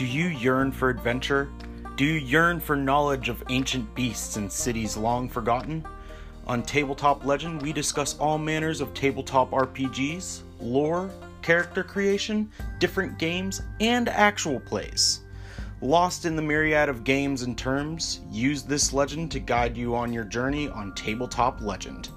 Do you yearn for adventure? Do you yearn for knowledge of ancient beasts and cities long forgotten? On Tabletop Legend, we discuss all manners of tabletop RPGs, lore, character creation, different games, and actual plays. Lost in the myriad of games and terms, use this legend to guide you on your journey on Tabletop Legend.